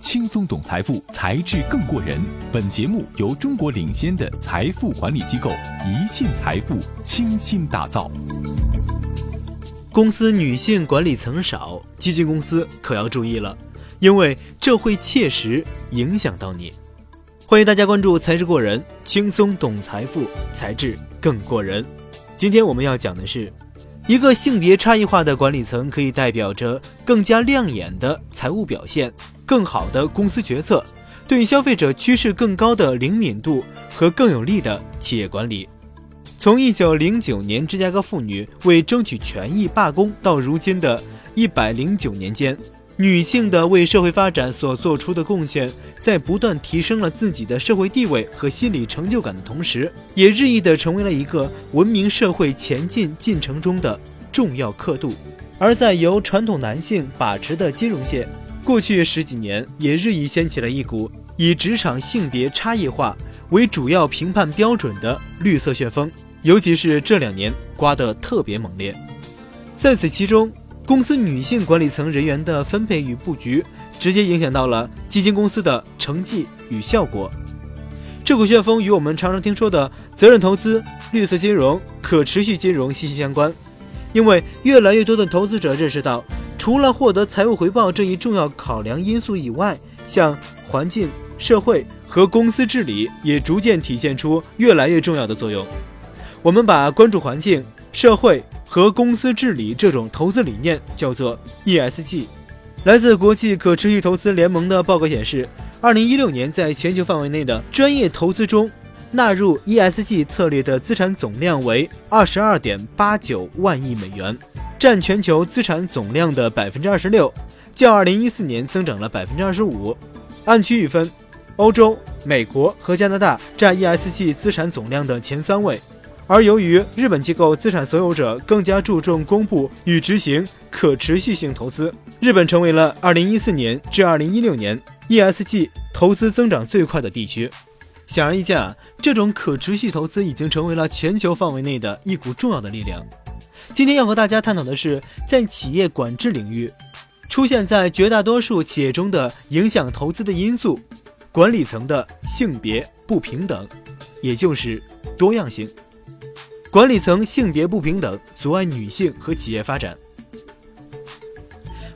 轻松懂财富，才智更过人。本节目由中国领先的财富管理机构宜信财富倾心打造。公司女性管理层少，基金公司可要注意了，因为这会切实影响到你。欢迎大家关注“才智过人”，轻松懂财富，才智更过人。今天我们要讲的是，一个性别差异化的管理层可以代表着更加亮眼的财务表现、更好的公司决策、对消费者趋势更高的灵敏度和更有力的企业管理。从一九零九年芝加哥妇女为争取权益罢工到如今的一百零九年间，女性的为社会发展所做出的贡献，在不断提升了自己的社会地位和心理成就感的同时，也日益的成为了一个文明社会前进进程中的重要刻度。而在由传统男性把持的金融界，过去十几年也日益掀起了一股以职场性别差异化为主要评判标准的绿色旋风。尤其是这两年刮得特别猛烈，在此其中，公司女性管理层人员的分配与布局，直接影响到了基金公司的成绩与效果。这股旋风与我们常常听说的责任投资、绿色金融、可持续金融息息相关，因为越来越多的投资者认识到，除了获得财务回报这一重要考量因素以外，像环境、社会和公司治理也逐渐体现出越来越重要的作用。我们把关注环境、社会和公司治理这种投资理念叫做 ESG。来自国际可持续投资联盟的报告显示，2016年在全球范围内的专业投资中，纳入 ESG 策略的资产总量为22.89万亿美元，占全球资产总量的26%，较2014年增长了25%。按区域分，欧洲、美国和加拿大占 ESG 资产总量的前三位。而由于日本机构资产所有者更加注重公布与执行可持续性投资，日本成为了2014年至2016年 ESG 投资增长最快的地区。显而易见啊，这种可持续投资已经成为了全球范围内的一股重要的力量。今天要和大家探讨的是，在企业管制领域出现在绝大多数企业中的影响投资的因素——管理层的性别不平等，也就是多样性。管理层性别不平等，阻碍女性和企业发展。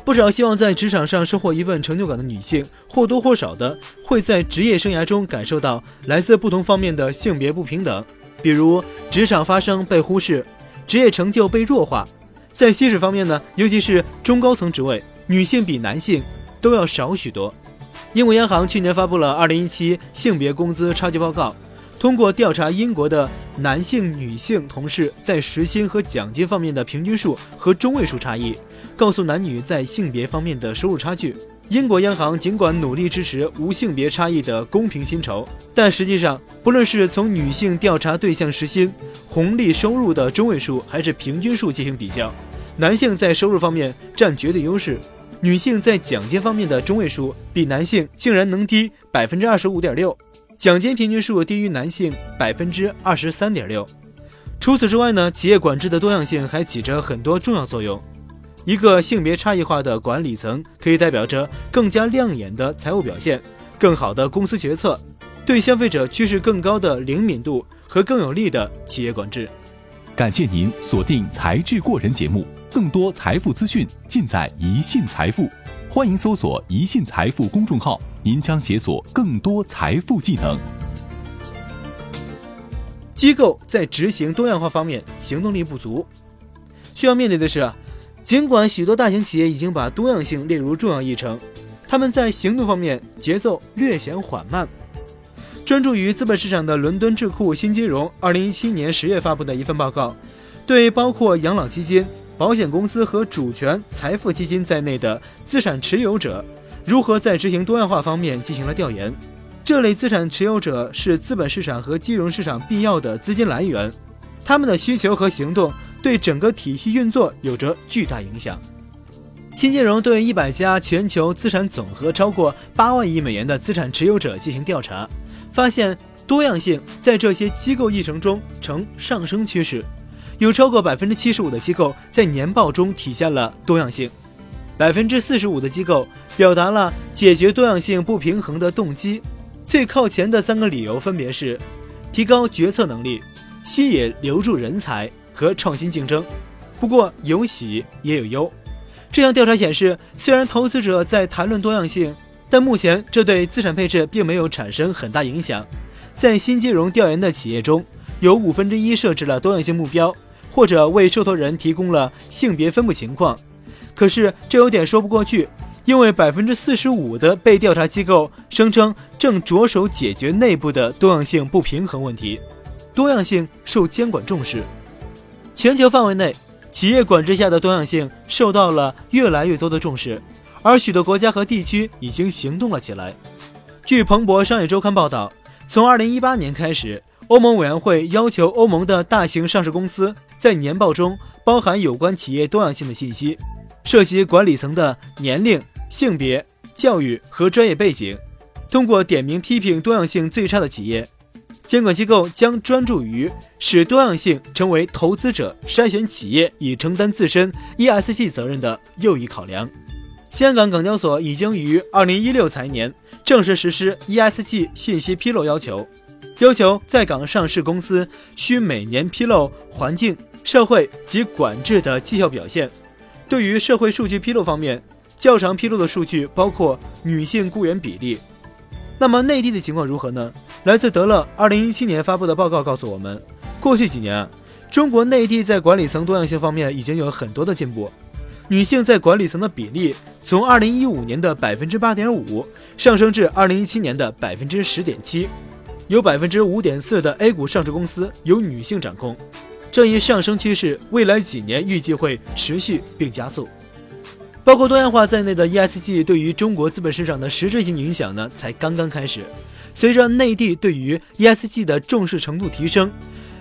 不少希望在职场上收获一份成就感的女性，或多或少的会在职业生涯中感受到来自不同方面的性别不平等，比如职场发生被忽视，职业成就被弱化。在薪水方面呢，尤其是中高层职位，女性比男性都要少许多。英国央行去年发布了《二零一七性别工资差距报告》。通过调查英国的男性、女性同事在时薪和奖金方面的平均数和中位数差异，告诉男女在性别方面的收入差距。英国央行尽管努力支持无性别差异的公平薪酬，但实际上，不论是从女性调查对象时薪、红利收入的中位数还是平均数进行比较，男性在收入方面占绝对优势，女性在奖金方面的中位数比男性竟然能低百分之二十五点六。奖金平均数低于男性百分之二十三点六。除此之外呢，企业管制的多样性还起着很多重要作用。一个性别差异化的管理层，可以代表着更加亮眼的财务表现、更好的公司决策、对消费者趋势更高的灵敏度和更有力的企业管制。感谢您锁定《才智过人》节目，更多财富资讯尽在宜信财富。欢迎搜索“宜信财富”公众号。您将解锁更多财富技能。机构在执行多样化方面行动力不足，需要面对的是，尽管许多大型企业已经把多样性列入重要议程，他们在行动方面节奏略显缓慢。专注于资本市场的伦敦智库新金融二零一七年十月发布的一份报告，对包括养老基金、保险公司和主权财富基金在内的资产持有者。如何在执行多样化方面进行了调研？这类资产持有者是资本市场和金融市场必要的资金来源，他们的需求和行动对整个体系运作有着巨大影响。新金融对一百家全球资产总和超过八万亿美元的资产持有者进行调查，发现多样性在这些机构议程中呈上升趋势，有超过百分之七十五的机构在年报中体现了多样性。百分之四十五的机构表达了解决多样性不平衡的动机。最靠前的三个理由分别是：提高决策能力、吸引留住人才和创新竞争。不过有喜也有忧。这项调查显示，虽然投资者在谈论多样性，但目前这对资产配置并没有产生很大影响。在新金融调研的企业中，有五分之一设置了多样性目标，或者为受托人提供了性别分布情况。可是这有点说不过去。因为百分之四十五的被调查机构声称正着手解决内部的多样性不平衡问题，多样性受监管重视。全球范围内，企业管制下的多样性受到了越来越多的重视，而许多国家和地区已经行动了起来。据彭博商业周刊报道，从二零一八年开始，欧盟委员会要求欧盟的大型上市公司在年报中包含有关企业多样性的信息，涉及管理层的年龄。性别、教育和专业背景，通过点名批评多样性最差的企业，监管机构将专注于使多样性成为投资者筛选企业以承担自身 ESG 责任的又一考量。香港港交所已经于二零一六财年正式实施 ESG 信息披露要求，要求在港上市公司需每年披露环境、社会及管制的绩效表现。对于社会数据披露方面，较常披露的数据包括女性雇员比例。那么内地的情况如何呢？来自德勒二零一七年发布的报告告诉我们，过去几年啊，中国内地在管理层多样性方面已经有很多的进步。女性在管理层的比例从二零一五年的百分之八点五上升至二零一七年的百分之十点七，有百分之五点四的 A 股上市公司由女性掌控。这一上升趋势未来几年预计会持续并加速。包括多样化在内的 ESG 对于中国资本市场的实质性影响呢，才刚刚开始。随着内地对于 ESG 的重视程度提升，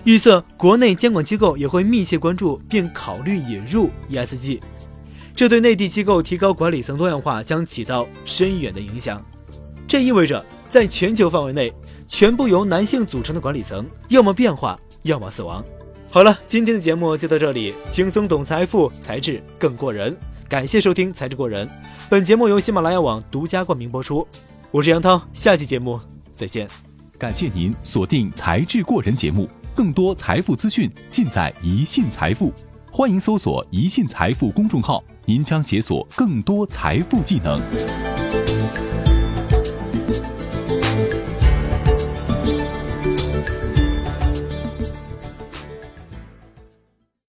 预测国内监管机构也会密切关注并考虑引入 ESG，这对内地机构提高管理层多样化将起到深远的影响。这意味着，在全球范围内，全部由男性组成的管理层要么变化，要么死亡。好了，今天的节目就到这里，轻松懂财富，才智更过人。感谢收听《才智过人》，本节目由喜马拉雅网独家冠名播出。我是杨涛，下期节目再见。感谢您锁定《才智过人》节目，更多财富资讯尽在宜信财富。欢迎搜索“宜信财富”公众号，您将解锁更多财富技能。